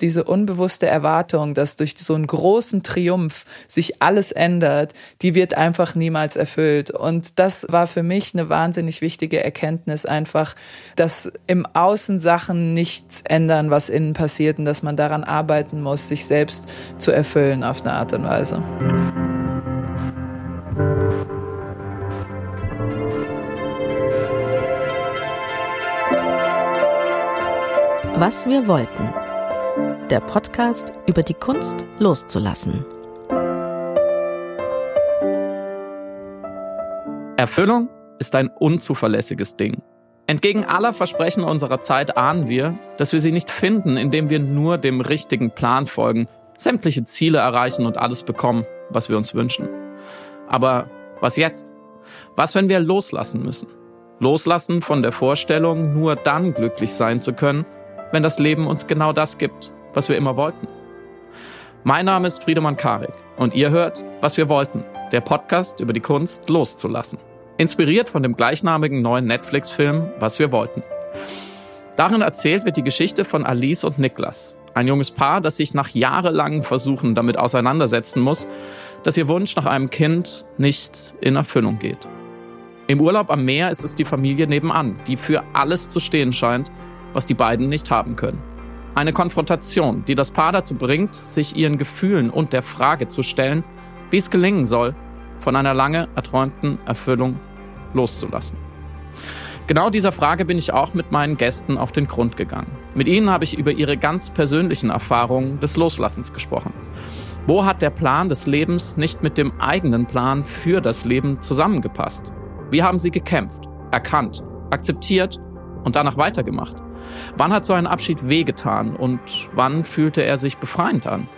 diese unbewusste Erwartung, dass durch so einen großen Triumph sich alles ändert, die wird einfach niemals erfüllt. Und das war für mich eine wahnsinnig wichtige Erkenntnis, einfach, dass im Außen Sachen nichts ändern, was innen passiert und dass man daran arbeiten muss, sich selbst zu erfüllen auf eine Art und Weise. Was wir wollten der Podcast über die Kunst loszulassen. Erfüllung ist ein unzuverlässiges Ding. Entgegen aller Versprechen unserer Zeit ahnen wir, dass wir sie nicht finden, indem wir nur dem richtigen Plan folgen, sämtliche Ziele erreichen und alles bekommen, was wir uns wünschen. Aber was jetzt? Was, wenn wir loslassen müssen? Loslassen von der Vorstellung, nur dann glücklich sein zu können, wenn das Leben uns genau das gibt, was wir immer wollten. Mein Name ist Friedemann Karik und ihr hört, was wir wollten, der Podcast über die Kunst loszulassen. Inspiriert von dem gleichnamigen neuen Netflix-Film Was wir wollten. Darin erzählt wird die Geschichte von Alice und Niklas, ein junges Paar, das sich nach jahrelangen Versuchen damit auseinandersetzen muss, dass ihr Wunsch nach einem Kind nicht in Erfüllung geht. Im Urlaub am Meer ist es die Familie nebenan, die für alles zu stehen scheint, was die beiden nicht haben können. Eine Konfrontation, die das Paar dazu bringt, sich ihren Gefühlen und der Frage zu stellen, wie es gelingen soll, von einer lange erträumten Erfüllung loszulassen. Genau dieser Frage bin ich auch mit meinen Gästen auf den Grund gegangen. Mit ihnen habe ich über ihre ganz persönlichen Erfahrungen des Loslassens gesprochen. Wo hat der Plan des Lebens nicht mit dem eigenen Plan für das Leben zusammengepasst? Wie haben sie gekämpft, erkannt, akzeptiert und danach weitergemacht? Wann hat so ein Abschied wehgetan und wann fühlte er sich befreiend an?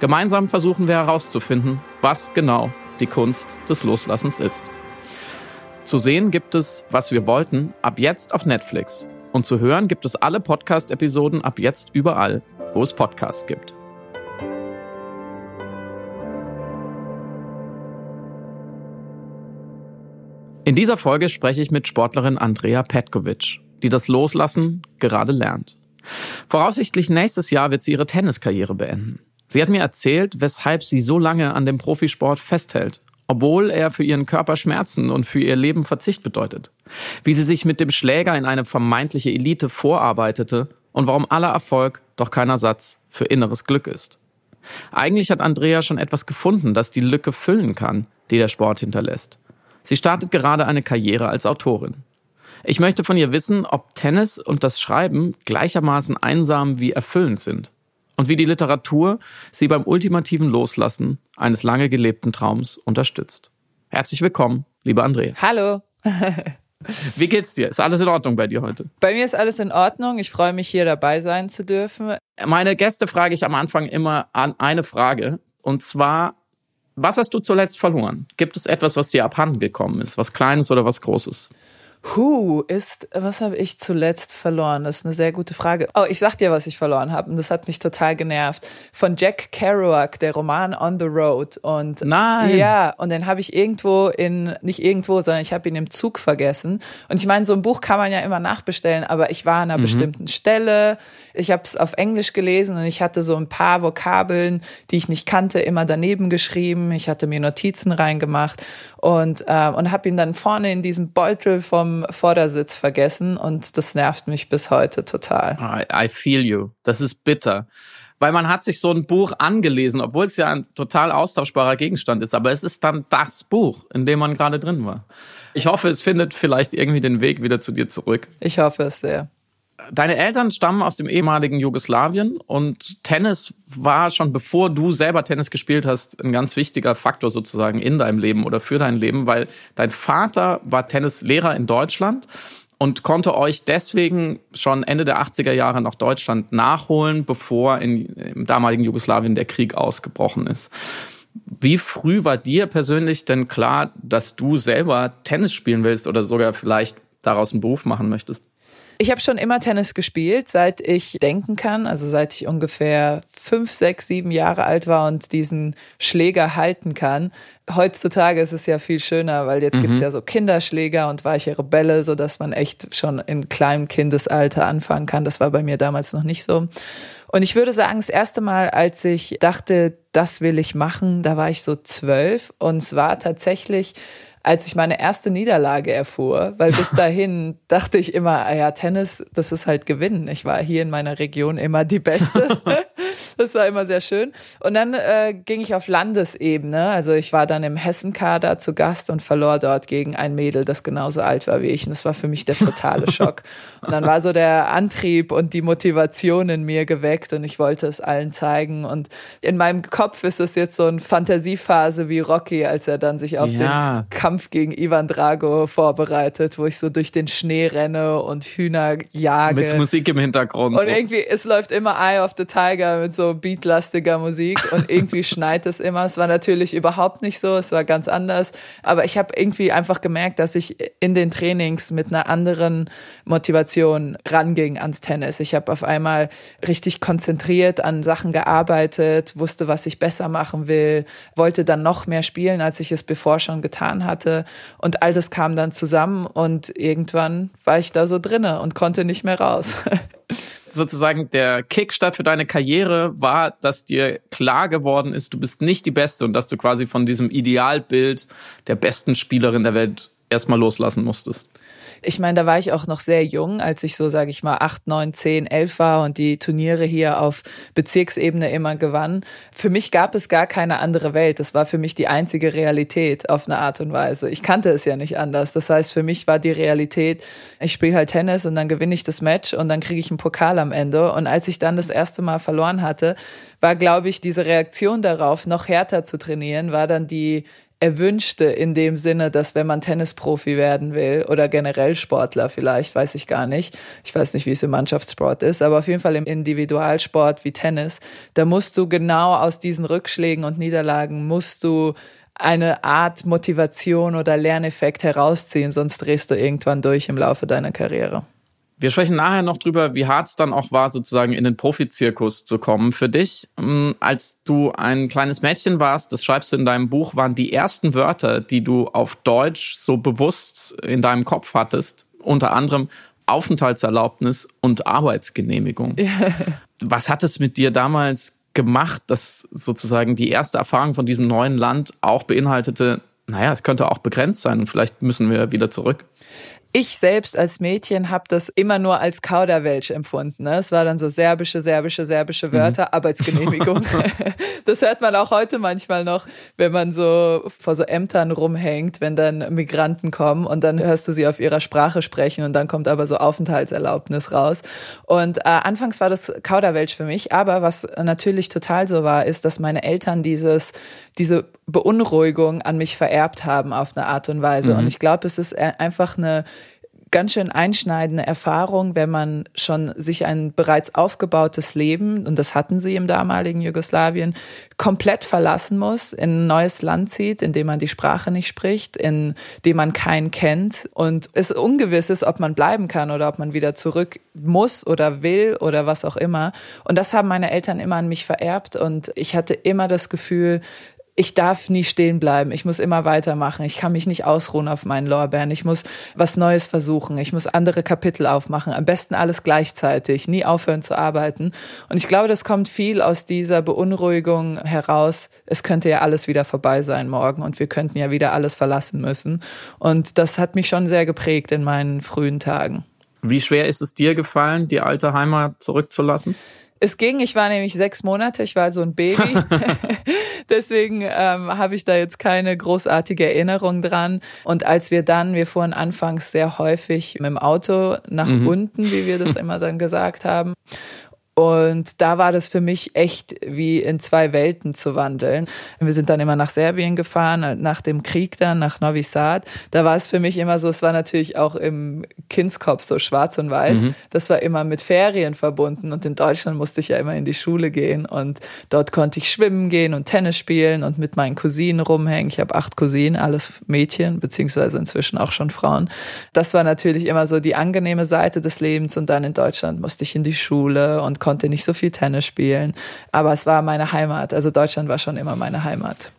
Gemeinsam versuchen wir herauszufinden, was genau die Kunst des Loslassens ist. Zu sehen gibt es, was wir wollten, ab jetzt auf Netflix. Und zu hören gibt es alle Podcast-Episoden ab jetzt überall, wo es Podcasts gibt. In dieser Folge spreche ich mit Sportlerin Andrea Petkovic die das Loslassen gerade lernt. Voraussichtlich nächstes Jahr wird sie ihre Tenniskarriere beenden. Sie hat mir erzählt, weshalb sie so lange an dem Profisport festhält, obwohl er für ihren Körper Schmerzen und für ihr Leben Verzicht bedeutet. Wie sie sich mit dem Schläger in eine vermeintliche Elite vorarbeitete und warum aller Erfolg doch kein Ersatz für inneres Glück ist. Eigentlich hat Andrea schon etwas gefunden, das die Lücke füllen kann, die der Sport hinterlässt. Sie startet gerade eine Karriere als Autorin. Ich möchte von ihr wissen, ob Tennis und das Schreiben gleichermaßen einsam wie erfüllend sind und wie die Literatur sie beim ultimativen Loslassen eines lange gelebten Traums unterstützt. Herzlich willkommen, liebe Andrea. Hallo. Wie geht's dir? Ist alles in Ordnung bei dir heute? Bei mir ist alles in Ordnung. Ich freue mich, hier dabei sein zu dürfen. Meine Gäste frage ich am Anfang immer an eine Frage. Und zwar, was hast du zuletzt verloren? Gibt es etwas, was dir abhanden gekommen ist? Was Kleines oder was Großes? Who ist, was habe ich zuletzt verloren? Das ist eine sehr gute Frage. Oh, ich sag dir, was ich verloren habe und das hat mich total genervt. Von Jack Kerouac, der Roman On the Road und Nein. Ja, und den habe ich irgendwo in nicht irgendwo, sondern ich habe ihn im Zug vergessen. Und ich meine, so ein Buch kann man ja immer nachbestellen, aber ich war an einer mhm. bestimmten Stelle. Ich habe es auf Englisch gelesen und ich hatte so ein paar Vokabeln, die ich nicht kannte, immer daneben geschrieben. Ich hatte mir Notizen reingemacht und äh, und habe ihn dann vorne in diesem Beutel vom Vordersitz vergessen und das nervt mich bis heute total. I, I feel you. Das ist bitter weil man hat sich so ein Buch angelesen, obwohl es ja ein total austauschbarer Gegenstand ist, aber es ist dann das Buch, in dem man gerade drin war. Ich hoffe, es findet vielleicht irgendwie den Weg wieder zu dir zurück. Ich hoffe es sehr. Deine Eltern stammen aus dem ehemaligen Jugoslawien und Tennis war schon bevor du selber Tennis gespielt hast ein ganz wichtiger Faktor sozusagen in deinem Leben oder für dein Leben, weil dein Vater war Tennislehrer in Deutschland und konnte euch deswegen schon Ende der 80er Jahre nach Deutschland nachholen, bevor in, im damaligen Jugoslawien der Krieg ausgebrochen ist. Wie früh war dir persönlich denn klar, dass du selber Tennis spielen willst oder sogar vielleicht daraus einen Beruf machen möchtest? Ich habe schon immer Tennis gespielt, seit ich denken kann, also seit ich ungefähr fünf, sechs, sieben Jahre alt war und diesen Schläger halten kann. Heutzutage ist es ja viel schöner, weil jetzt mhm. gibt's ja so Kinderschläger und weichere Bälle, so dass man echt schon in kleinem Kindesalter anfangen kann. Das war bei mir damals noch nicht so. Und ich würde sagen, das erste Mal, als ich dachte, das will ich machen, da war ich so zwölf und es war tatsächlich als ich meine erste Niederlage erfuhr, weil bis dahin dachte ich immer, ah ja, Tennis, das ist halt Gewinnen. Ich war hier in meiner Region immer die Beste. das war immer sehr schön. Und dann äh, ging ich auf Landesebene. Also ich war dann im Hessenkader zu Gast und verlor dort gegen ein Mädel, das genauso alt war wie ich. Und das war für mich der totale Schock. Und dann war so der Antrieb und die Motivation in mir geweckt und ich wollte es allen zeigen. Und in meinem Kopf ist es jetzt so eine Fantasiephase wie Rocky, als er dann sich auf ja. den Kampf gegen Ivan Drago vorbereitet, wo ich so durch den Schnee renne und Hühner jage. Mit Musik im Hintergrund. Und so. irgendwie, es läuft immer Eye of the Tiger mit so beatlastiger Musik und irgendwie schneit es immer. Es war natürlich überhaupt nicht so, es war ganz anders. Aber ich habe irgendwie einfach gemerkt, dass ich in den Trainings mit einer anderen Motivation ranging ans Tennis. Ich habe auf einmal richtig konzentriert an Sachen gearbeitet, wusste, was ich besser machen will, wollte dann noch mehr spielen, als ich es bevor schon getan hatte. Und all das kam dann zusammen und irgendwann war ich da so drinne und konnte nicht mehr raus. Sozusagen der Kickstart für deine Karriere war, dass dir klar geworden ist, du bist nicht die Beste und dass du quasi von diesem Idealbild der besten Spielerin der Welt erstmal loslassen musstest. Ich meine, da war ich auch noch sehr jung, als ich so, sage ich mal, acht, neun, zehn, elf war und die Turniere hier auf Bezirksebene immer gewann. Für mich gab es gar keine andere Welt. Das war für mich die einzige Realität auf eine Art und Weise. Ich kannte es ja nicht anders. Das heißt, für mich war die Realität, ich spiele halt Tennis und dann gewinne ich das Match und dann kriege ich einen Pokal am Ende. Und als ich dann das erste Mal verloren hatte, war, glaube ich, diese Reaktion darauf, noch härter zu trainieren, war dann die erwünschte in dem Sinne, dass wenn man Tennisprofi werden will oder generell Sportler vielleicht, weiß ich gar nicht. Ich weiß nicht, wie es im Mannschaftssport ist, aber auf jeden Fall im Individualsport wie Tennis, da musst du genau aus diesen Rückschlägen und Niederlagen musst du eine Art Motivation oder Lerneffekt herausziehen, sonst drehst du irgendwann durch im Laufe deiner Karriere. Wir sprechen nachher noch drüber, wie hart es dann auch war, sozusagen in den Profizirkus zu kommen. Für dich, ähm, als du ein kleines Mädchen warst, das schreibst du in deinem Buch, waren die ersten Wörter, die du auf Deutsch so bewusst in deinem Kopf hattest, unter anderem Aufenthaltserlaubnis und Arbeitsgenehmigung. Was hat es mit dir damals gemacht, dass sozusagen die erste Erfahrung von diesem neuen Land auch beinhaltete, naja, es könnte auch begrenzt sein und vielleicht müssen wir wieder zurück? Ich selbst als Mädchen habe das immer nur als Kauderwelsch empfunden. Ne? Es war dann so serbische, serbische, serbische mhm. Wörter, mhm. Arbeitsgenehmigung. das hört man auch heute manchmal noch, wenn man so vor so Ämtern rumhängt, wenn dann Migranten kommen und dann hörst du sie auf ihrer Sprache sprechen und dann kommt aber so Aufenthaltserlaubnis raus. Und äh, anfangs war das Kauderwelsch für mich, aber was natürlich total so war, ist, dass meine Eltern dieses, diese Beunruhigung an mich vererbt haben auf eine Art und Weise. Mhm. Und ich glaube, es ist äh, einfach eine ganz schön einschneidende Erfahrung, wenn man schon sich ein bereits aufgebautes Leben, und das hatten sie im damaligen Jugoslawien, komplett verlassen muss, in ein neues Land zieht, in dem man die Sprache nicht spricht, in dem man keinen kennt und es ungewiss ist, ob man bleiben kann oder ob man wieder zurück muss oder will oder was auch immer. Und das haben meine Eltern immer an mich vererbt und ich hatte immer das Gefühl, ich darf nie stehen bleiben. Ich muss immer weitermachen. Ich kann mich nicht ausruhen auf meinen Lorbeeren. Ich muss was Neues versuchen. Ich muss andere Kapitel aufmachen. Am besten alles gleichzeitig. Nie aufhören zu arbeiten. Und ich glaube, das kommt viel aus dieser Beunruhigung heraus. Es könnte ja alles wieder vorbei sein morgen und wir könnten ja wieder alles verlassen müssen. Und das hat mich schon sehr geprägt in meinen frühen Tagen. Wie schwer ist es dir gefallen, die alte Heimat zurückzulassen? Es ging, ich war nämlich sechs Monate, ich war so ein Baby. Deswegen ähm, habe ich da jetzt keine großartige Erinnerung dran. Und als wir dann, wir fuhren anfangs sehr häufig mit dem Auto nach mhm. unten, wie wir das immer dann gesagt haben. Und da war das für mich echt wie in zwei Welten zu wandeln. Wir sind dann immer nach Serbien gefahren, nach dem Krieg dann, nach Novi Sad. Da war es für mich immer so, es war natürlich auch im Kindskopf so schwarz und weiß. Mhm. Das war immer mit Ferien verbunden. Und in Deutschland musste ich ja immer in die Schule gehen. Und dort konnte ich schwimmen gehen und Tennis spielen und mit meinen Cousinen rumhängen. Ich habe acht Cousinen, alles Mädchen, beziehungsweise inzwischen auch schon Frauen. Das war natürlich immer so die angenehme Seite des Lebens. Und dann in Deutschland musste ich in die Schule und konnte nicht so viel Tennis spielen. Aber es war meine Heimat. Also Deutschland war schon immer meine Heimat.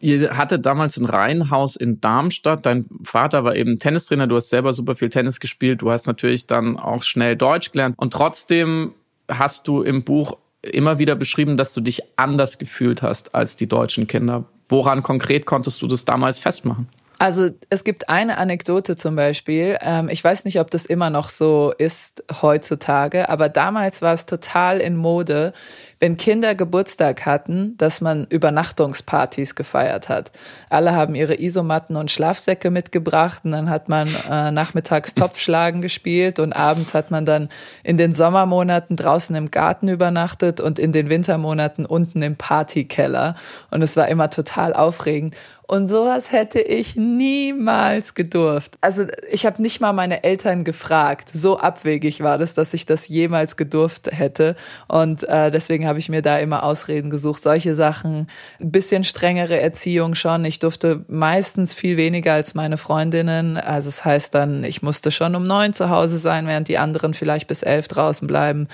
Ihr hattet damals ein Reihenhaus in Darmstadt. Dein Vater war eben Tennistrainer. Du hast selber super viel Tennis gespielt. Du hast natürlich dann auch schnell Deutsch gelernt. Und trotzdem hast du im Buch immer wieder beschrieben, dass du dich anders gefühlt hast als die deutschen Kinder. Woran konkret konntest du das damals festmachen? Also es gibt eine Anekdote zum Beispiel. Ähm, ich weiß nicht, ob das immer noch so ist heutzutage, aber damals war es total in Mode, wenn Kinder Geburtstag hatten, dass man Übernachtungspartys gefeiert hat. Alle haben ihre Isomatten und Schlafsäcke mitgebracht und dann hat man äh, nachmittags Topfschlagen gespielt und abends hat man dann in den Sommermonaten draußen im Garten übernachtet und in den Wintermonaten unten im Partykeller. Und es war immer total aufregend. Und sowas hätte ich niemals gedurft. Also ich habe nicht mal meine Eltern gefragt. So abwegig war das, dass ich das jemals gedurft hätte. Und äh, deswegen habe ich mir da immer Ausreden gesucht. Solche Sachen, ein bisschen strengere Erziehung schon. Ich durfte meistens viel weniger als meine Freundinnen. Also es das heißt dann, ich musste schon um neun zu Hause sein, während die anderen vielleicht bis elf draußen bleiben.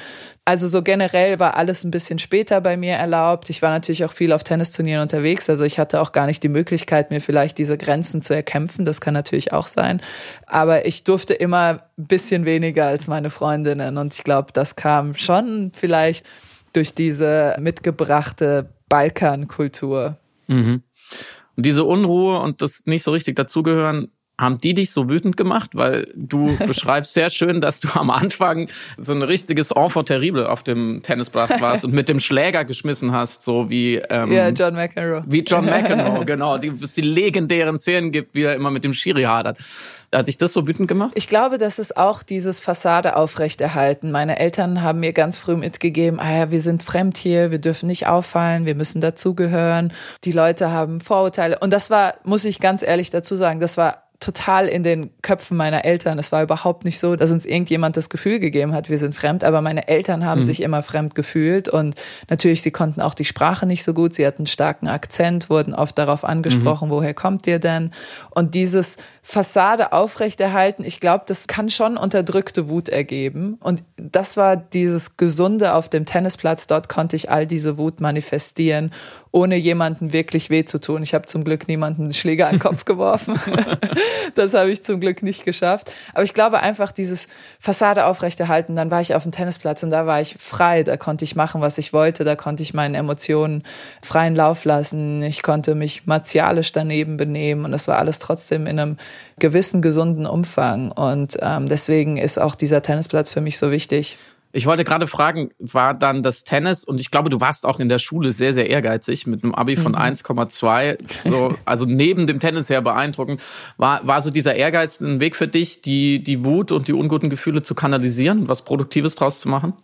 Also so generell war alles ein bisschen später bei mir erlaubt. Ich war natürlich auch viel auf Tennisturnieren unterwegs. Also ich hatte auch gar nicht die Möglichkeit, mir vielleicht diese Grenzen zu erkämpfen. Das kann natürlich auch sein. Aber ich durfte immer ein bisschen weniger als meine Freundinnen. Und ich glaube, das kam schon vielleicht durch diese mitgebrachte Balkankultur. Mhm. Und diese Unruhe und das nicht so richtig dazugehören, haben die dich so wütend gemacht? Weil du beschreibst sehr schön, dass du am Anfang so ein richtiges Enfant terrible auf dem Tennisplatz warst und mit dem Schläger geschmissen hast, so wie ähm, ja, John McEnroe. Wie John McEnroe, genau. Die, es die legendären Szenen gibt, wie er immer mit dem Schiri hadert. Hat sich das so wütend gemacht? Ich glaube, das ist auch dieses Fassade aufrechterhalten. Meine Eltern haben mir ganz früh mitgegeben, ah ja, wir sind fremd hier, wir dürfen nicht auffallen, wir müssen dazugehören. Die Leute haben Vorurteile. Und das war, muss ich ganz ehrlich dazu sagen, das war total in den Köpfen meiner Eltern. Es war überhaupt nicht so, dass uns irgendjemand das Gefühl gegeben hat, wir sind fremd, aber meine Eltern haben mhm. sich immer fremd gefühlt und natürlich, sie konnten auch die Sprache nicht so gut, sie hatten einen starken Akzent, wurden oft darauf angesprochen, mhm. woher kommt ihr denn? Und dieses Fassade aufrechterhalten, ich glaube, das kann schon unterdrückte Wut ergeben und das war dieses Gesunde auf dem Tennisplatz, dort konnte ich all diese Wut manifestieren ohne jemanden wirklich weh zu tun. Ich habe zum Glück niemanden einen Schläger an den Kopf geworfen. das habe ich zum Glück nicht geschafft. Aber ich glaube einfach dieses Fassade aufrechterhalten. Dann war ich auf dem Tennisplatz und da war ich frei. Da konnte ich machen, was ich wollte. Da konnte ich meinen Emotionen freien Lauf lassen. Ich konnte mich martialisch daneben benehmen und es war alles trotzdem in einem gewissen gesunden Umfang. Und ähm, deswegen ist auch dieser Tennisplatz für mich so wichtig. Ich wollte gerade fragen, war dann das Tennis und ich glaube, du warst auch in der Schule sehr, sehr ehrgeizig mit einem Abi von mhm. 1,2. So, also neben dem Tennis sehr beeindruckend. War, war so dieser Ehrgeiz ein Weg für dich, die, die Wut und die unguten Gefühle zu kanalisieren und was Produktives draus zu machen?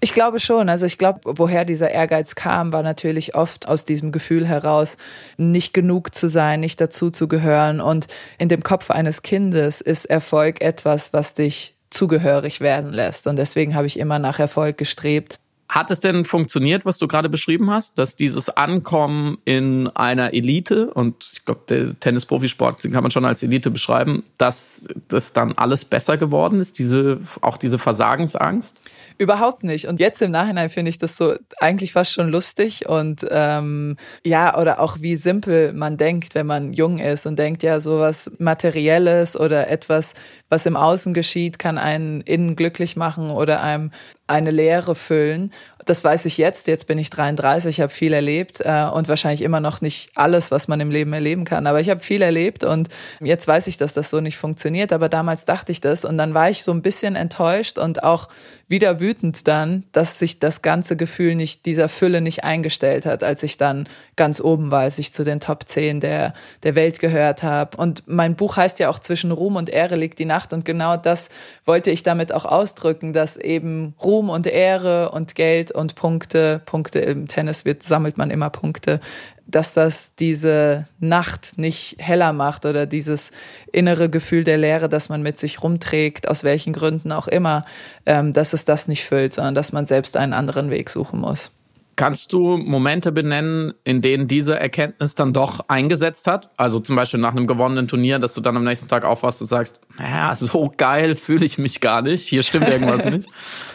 Ich glaube schon. Also ich glaube, woher dieser Ehrgeiz kam, war natürlich oft aus diesem Gefühl heraus, nicht genug zu sein, nicht dazu zu gehören. Und in dem Kopf eines Kindes ist Erfolg etwas, was dich zugehörig werden lässt. Und deswegen habe ich immer nach Erfolg gestrebt. Hat es denn funktioniert, was du gerade beschrieben hast, dass dieses Ankommen in einer Elite und ich glaube, der Tennisprofisport kann man schon als Elite beschreiben, dass das dann alles besser geworden ist, diese auch diese Versagensangst? Überhaupt nicht. Und jetzt im Nachhinein finde ich das so eigentlich fast schon lustig und ähm, ja, oder auch wie simpel man denkt, wenn man jung ist und denkt, ja, sowas Materielles oder etwas, was im Außen geschieht, kann einen innen glücklich machen oder einem eine Leere füllen. Das weiß ich jetzt. Jetzt bin ich 33, habe viel erlebt äh, und wahrscheinlich immer noch nicht alles, was man im Leben erleben kann. Aber ich habe viel erlebt und jetzt weiß ich, dass das so nicht funktioniert. Aber damals dachte ich das und dann war ich so ein bisschen enttäuscht und auch wieder wütend dann, dass sich das ganze Gefühl nicht, dieser Fülle nicht eingestellt hat, als ich dann ganz oben war, als ich zu den Top 10 der, der Welt gehört habe. Und mein Buch heißt ja auch Zwischen Ruhm und Ehre liegt die Nacht. Und genau das wollte ich damit auch ausdrücken, dass eben Ruhm und Ehre und Geld und Punkte, Punkte im Tennis wird, sammelt man immer Punkte, dass das diese Nacht nicht heller macht oder dieses innere Gefühl der Leere, das man mit sich rumträgt, aus welchen Gründen auch immer, ähm, dass es das nicht füllt, sondern dass man selbst einen anderen Weg suchen muss. Kannst du Momente benennen, in denen diese Erkenntnis dann doch eingesetzt hat? Also zum Beispiel nach einem gewonnenen Turnier, dass du dann am nächsten Tag aufwachst und sagst, ja, so geil fühle ich mich gar nicht, hier stimmt irgendwas nicht.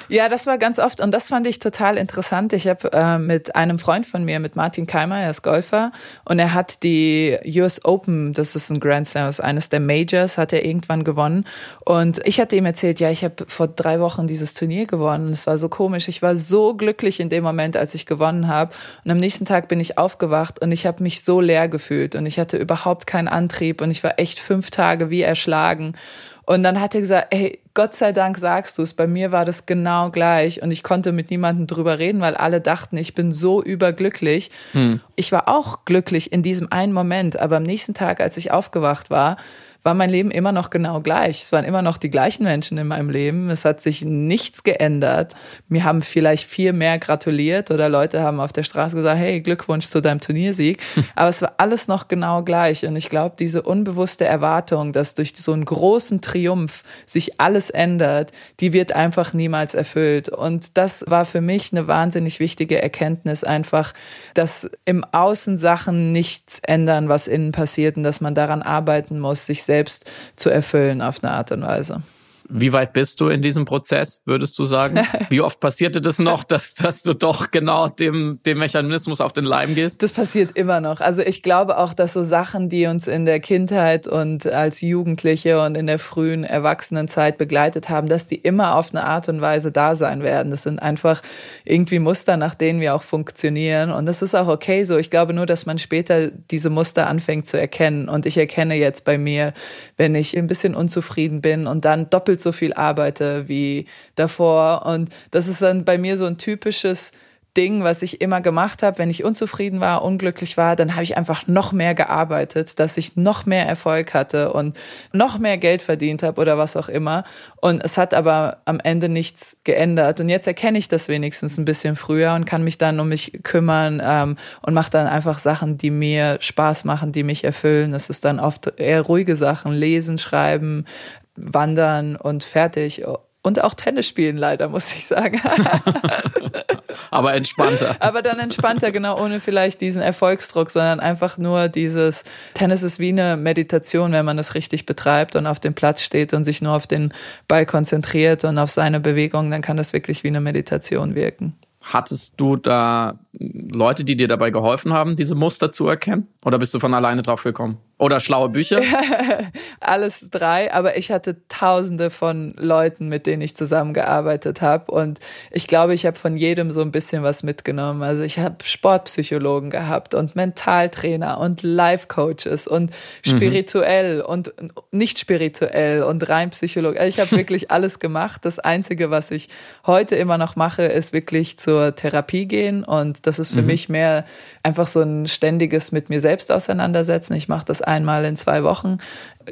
Ja, das war ganz oft und das fand ich total interessant. Ich habe äh, mit einem Freund von mir, mit Martin Keimer, er ist Golfer und er hat die US Open, das ist ein Grand Slam, das ist eines der Majors, hat er irgendwann gewonnen und ich hatte ihm erzählt, ja, ich habe vor drei Wochen dieses Turnier gewonnen und es war so komisch. Ich war so glücklich in dem Moment, als ich gewonnen habe und am nächsten Tag bin ich aufgewacht und ich habe mich so leer gefühlt und ich hatte überhaupt keinen Antrieb und ich war echt fünf Tage wie erschlagen und dann hat er gesagt, ey, Gott sei Dank sagst du es. Bei mir war das genau gleich und ich konnte mit niemandem drüber reden, weil alle dachten, ich bin so überglücklich. Hm. Ich war auch glücklich in diesem einen Moment, aber am nächsten Tag, als ich aufgewacht war, war mein Leben immer noch genau gleich. Es waren immer noch die gleichen Menschen in meinem Leben. Es hat sich nichts geändert. Mir haben vielleicht viel mehr gratuliert oder Leute haben auf der Straße gesagt, hey, Glückwunsch zu deinem Turniersieg. Aber es war alles noch genau gleich. Und ich glaube, diese unbewusste Erwartung, dass durch so einen großen Triumph sich alles ändert, die wird einfach niemals erfüllt. Und das war für mich eine wahnsinnig wichtige Erkenntnis einfach, dass im Außen Sachen nichts ändern, was innen passiert und dass man daran arbeiten muss, sich selbst zu erfüllen auf eine Art und Weise. Wie weit bist du in diesem Prozess, würdest du sagen? Wie oft passierte das noch, dass, dass du doch genau dem, dem Mechanismus auf den Leim gehst? Das passiert immer noch. Also ich glaube auch, dass so Sachen, die uns in der Kindheit und als Jugendliche und in der frühen Erwachsenenzeit begleitet haben, dass die immer auf eine Art und Weise da sein werden. Das sind einfach irgendwie Muster, nach denen wir auch funktionieren. Und das ist auch okay so. Ich glaube nur, dass man später diese Muster anfängt zu erkennen. Und ich erkenne jetzt bei mir, wenn ich ein bisschen unzufrieden bin und dann doppelt so viel arbeite wie davor. Und das ist dann bei mir so ein typisches Ding, was ich immer gemacht habe, wenn ich unzufrieden war, unglücklich war, dann habe ich einfach noch mehr gearbeitet, dass ich noch mehr Erfolg hatte und noch mehr Geld verdient habe oder was auch immer. Und es hat aber am Ende nichts geändert. Und jetzt erkenne ich das wenigstens ein bisschen früher und kann mich dann um mich kümmern ähm, und mache dann einfach Sachen, die mir Spaß machen, die mich erfüllen. Das ist dann oft eher ruhige Sachen, lesen, schreiben, wandern und fertig. Und auch Tennis spielen leider, muss ich sagen. Aber entspannter. Aber dann entspannter, genau, ohne vielleicht diesen Erfolgsdruck, sondern einfach nur dieses Tennis ist wie eine Meditation, wenn man es richtig betreibt und auf dem Platz steht und sich nur auf den Ball konzentriert und auf seine Bewegung, dann kann das wirklich wie eine Meditation wirken. Hattest du da Leute, die dir dabei geholfen haben, diese Muster zu erkennen? Oder bist du von alleine drauf gekommen? Oder schlaue Bücher? Alles drei, aber ich hatte tausende von Leuten, mit denen ich zusammengearbeitet habe. Und ich glaube, ich habe von jedem so ein bisschen was mitgenommen. Also ich habe Sportpsychologen gehabt und Mentaltrainer und Life-Coaches und mhm. spirituell mhm. und nicht spirituell und rein Psychologe. Also ich habe wirklich alles gemacht. Das Einzige, was ich heute immer noch mache, ist wirklich zur Therapie gehen. Und das ist für mhm. mich mehr einfach so ein ständiges mit mir selbst auseinandersetzen. Ich mache das einmal in zwei Wochen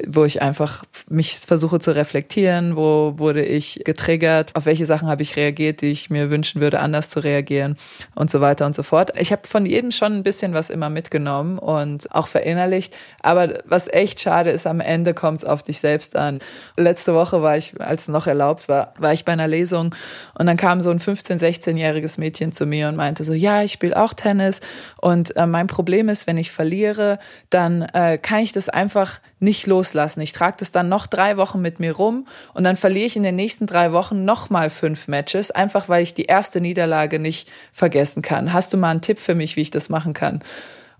wo ich einfach mich versuche zu reflektieren, wo wurde ich getriggert, auf welche Sachen habe ich reagiert, die ich mir wünschen würde, anders zu reagieren und so weiter und so fort. Ich habe von jedem schon ein bisschen was immer mitgenommen und auch verinnerlicht, aber was echt schade ist, am Ende kommt es auf dich selbst an. Letzte Woche war ich, als es noch erlaubt war, war ich bei einer Lesung und dann kam so ein 15-, 16-jähriges Mädchen zu mir und meinte so, ja, ich spiele auch Tennis und äh, mein Problem ist, wenn ich verliere, dann äh, kann ich das einfach nicht loslassen. Ich trage das dann noch drei Wochen mit mir rum und dann verliere ich in den nächsten drei Wochen nochmal fünf Matches, einfach weil ich die erste Niederlage nicht vergessen kann. Hast du mal einen Tipp für mich, wie ich das machen kann?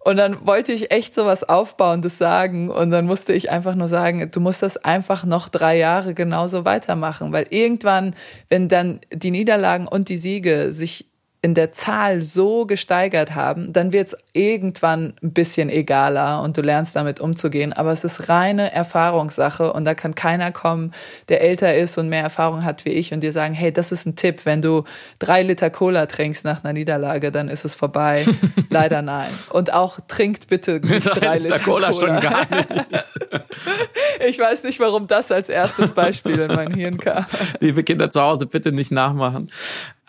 Und dann wollte ich echt so was Aufbauendes sagen und dann musste ich einfach nur sagen, du musst das einfach noch drei Jahre genauso weitermachen, weil irgendwann, wenn dann die Niederlagen und die Siege sich in der Zahl so gesteigert haben, dann wird es irgendwann ein bisschen egaler und du lernst damit umzugehen. Aber es ist reine Erfahrungssache und da kann keiner kommen, der älter ist und mehr Erfahrung hat wie ich und dir sagen, hey, das ist ein Tipp, wenn du drei Liter Cola trinkst nach einer Niederlage, dann ist es vorbei. Leider nein. Und auch trinkt bitte nicht drei, drei Liter, Liter Cola, Cola. schon gar nicht. ich weiß nicht, warum das als erstes Beispiel in mein Hirn kam. Liebe Kinder zu Hause, bitte nicht nachmachen.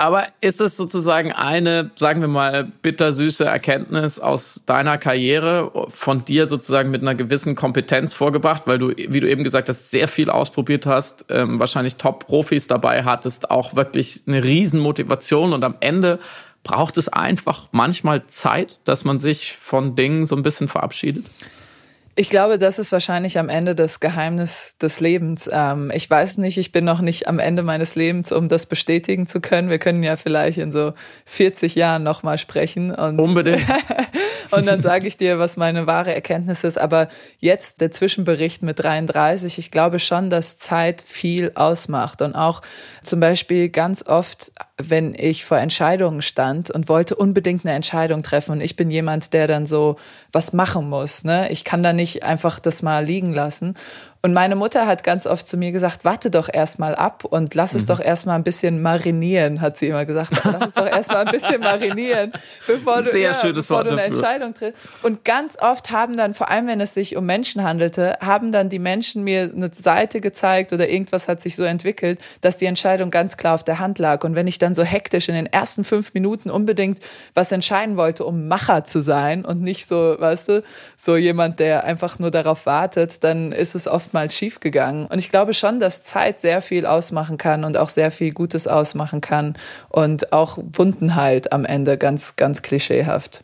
Aber ist es sozusagen eine, sagen wir mal, bittersüße Erkenntnis aus deiner Karriere von dir sozusagen mit einer gewissen Kompetenz vorgebracht, weil du, wie du eben gesagt hast, sehr viel ausprobiert hast, ähm, wahrscheinlich Top-Profis dabei hattest, auch wirklich eine Riesenmotivation und am Ende braucht es einfach manchmal Zeit, dass man sich von Dingen so ein bisschen verabschiedet? Ich glaube, das ist wahrscheinlich am Ende das Geheimnis des Lebens. Ähm, ich weiß nicht, ich bin noch nicht am Ende meines Lebens, um das bestätigen zu können. Wir können ja vielleicht in so 40 Jahren nochmal sprechen. Und Unbedingt. und dann sage ich dir, was meine wahre Erkenntnis ist. Aber jetzt der Zwischenbericht mit 33, ich glaube schon, dass Zeit viel ausmacht. Und auch zum Beispiel ganz oft, wenn ich vor Entscheidungen stand und wollte unbedingt eine Entscheidung treffen. Und ich bin jemand, der dann so was machen muss. Ne? Ich kann da nicht einfach das mal liegen lassen. Und meine Mutter hat ganz oft zu mir gesagt, warte doch erstmal ab und lass es mhm. doch erstmal ein bisschen marinieren, hat sie immer gesagt. Lass es doch erstmal ein bisschen marinieren, bevor du, ja, bevor du eine Entscheidung triffst. Und ganz oft haben dann, vor allem wenn es sich um Menschen handelte, haben dann die Menschen mir eine Seite gezeigt oder irgendwas hat sich so entwickelt, dass die Entscheidung ganz klar auf der Hand lag. Und wenn ich dann so hektisch in den ersten fünf Minuten unbedingt was entscheiden wollte, um Macher zu sein und nicht so, weißt du, so jemand, der einfach nur darauf wartet, dann ist es oft oftmals schiefgegangen. Und ich glaube schon, dass Zeit sehr viel ausmachen kann und auch sehr viel Gutes ausmachen kann und auch Wunden halt am Ende ganz, ganz klischeehaft.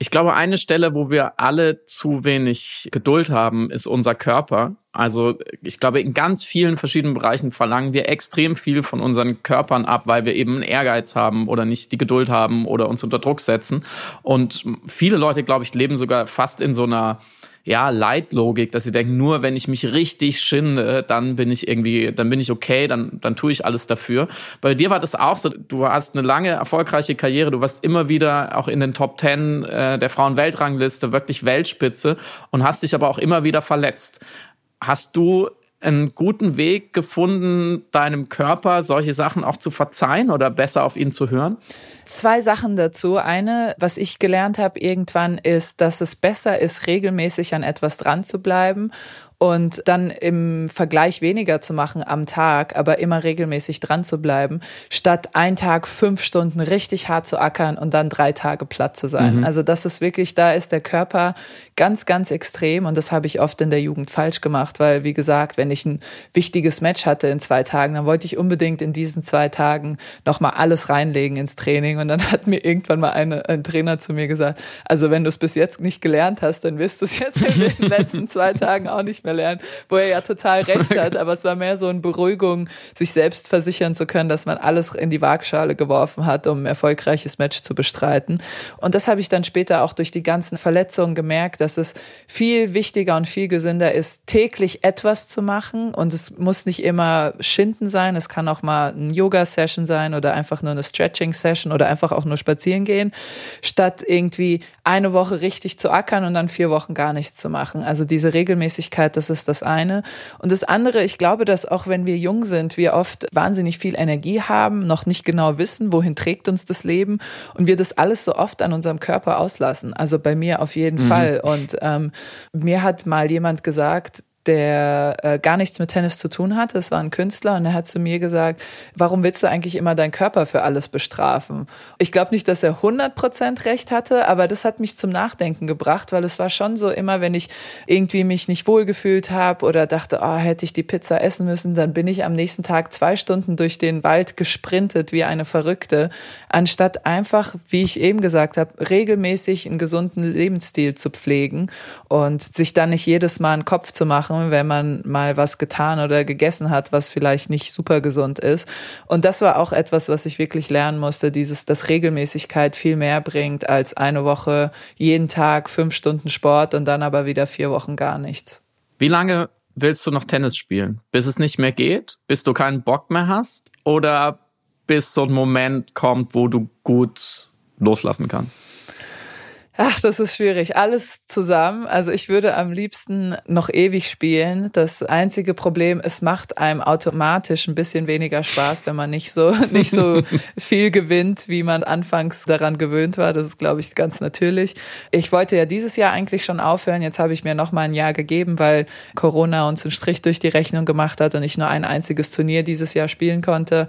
Ich glaube, eine Stelle, wo wir alle zu wenig Geduld haben, ist unser Körper. Also ich glaube, in ganz vielen verschiedenen Bereichen verlangen wir extrem viel von unseren Körpern ab, weil wir eben einen Ehrgeiz haben oder nicht die Geduld haben oder uns unter Druck setzen. Und viele Leute, glaube ich, leben sogar fast in so einer ja, Leitlogik, dass sie denken, nur wenn ich mich richtig schinde, dann bin ich irgendwie, dann bin ich okay, dann, dann tue ich alles dafür. Bei dir war das auch so, du hast eine lange, erfolgreiche Karriere, du warst immer wieder auch in den Top Ten äh, der Frauen-Weltrangliste, wirklich Weltspitze und hast dich aber auch immer wieder verletzt. Hast du einen guten Weg gefunden, deinem Körper solche Sachen auch zu verzeihen oder besser auf ihn zu hören? Zwei Sachen dazu. Eine, was ich gelernt habe irgendwann, ist, dass es besser ist, regelmäßig an etwas dran zu bleiben und dann im Vergleich weniger zu machen am Tag, aber immer regelmäßig dran zu bleiben, statt ein Tag fünf Stunden richtig hart zu ackern und dann drei Tage platt zu sein. Mhm. Also das ist wirklich, da ist der Körper ganz, ganz extrem und das habe ich oft in der Jugend falsch gemacht, weil wie gesagt, wenn ich ein wichtiges Match hatte in zwei Tagen, dann wollte ich unbedingt in diesen zwei Tagen nochmal alles reinlegen ins Training und dann hat mir irgendwann mal eine, ein Trainer zu mir gesagt, also wenn du es bis jetzt nicht gelernt hast, dann wirst du es jetzt in den letzten zwei Tagen auch nicht mehr mehr lernen, wo er ja total recht hat. Aber es war mehr so eine Beruhigung, sich selbst versichern zu können, dass man alles in die Waagschale geworfen hat, um ein erfolgreiches Match zu bestreiten. Und das habe ich dann später auch durch die ganzen Verletzungen gemerkt, dass es viel wichtiger und viel gesünder ist, täglich etwas zu machen. Und es muss nicht immer Schinden sein. Es kann auch mal ein Yoga-Session sein oder einfach nur eine Stretching-Session oder einfach auch nur spazieren gehen, statt irgendwie eine Woche richtig zu ackern und dann vier Wochen gar nichts zu machen. Also diese Regelmäßigkeit, das ist das eine. Und das andere, ich glaube, dass auch wenn wir jung sind, wir oft wahnsinnig viel Energie haben, noch nicht genau wissen, wohin trägt uns das Leben und wir das alles so oft an unserem Körper auslassen. Also bei mir auf jeden mhm. Fall. Und ähm, mir hat mal jemand gesagt, der äh, gar nichts mit Tennis zu tun hatte. Es war ein Künstler und er hat zu mir gesagt, warum willst du eigentlich immer deinen Körper für alles bestrafen? Ich glaube nicht, dass er 100% recht hatte, aber das hat mich zum Nachdenken gebracht, weil es war schon so immer, wenn ich irgendwie mich nicht wohlgefühlt habe oder dachte, oh, hätte ich die Pizza essen müssen, dann bin ich am nächsten Tag zwei Stunden durch den Wald gesprintet wie eine Verrückte, anstatt einfach, wie ich eben gesagt habe, regelmäßig einen gesunden Lebensstil zu pflegen und sich dann nicht jedes Mal einen Kopf zu machen, wenn man mal was getan oder gegessen hat, was vielleicht nicht super gesund ist. Und das war auch etwas, was ich wirklich lernen musste, dieses, dass Regelmäßigkeit viel mehr bringt als eine Woche jeden Tag fünf Stunden Sport und dann aber wieder vier Wochen gar nichts. Wie lange willst du noch Tennis spielen? Bis es nicht mehr geht? Bis du keinen Bock mehr hast? Oder bis so ein Moment kommt, wo du gut loslassen kannst? Ach, das ist schwierig. Alles zusammen. Also ich würde am liebsten noch ewig spielen. Das einzige Problem, es macht einem automatisch ein bisschen weniger Spaß, wenn man nicht so, nicht so viel gewinnt, wie man anfangs daran gewöhnt war. Das ist, glaube ich, ganz natürlich. Ich wollte ja dieses Jahr eigentlich schon aufhören. Jetzt habe ich mir noch mal ein Jahr gegeben, weil Corona uns einen Strich durch die Rechnung gemacht hat und ich nur ein einziges Turnier dieses Jahr spielen konnte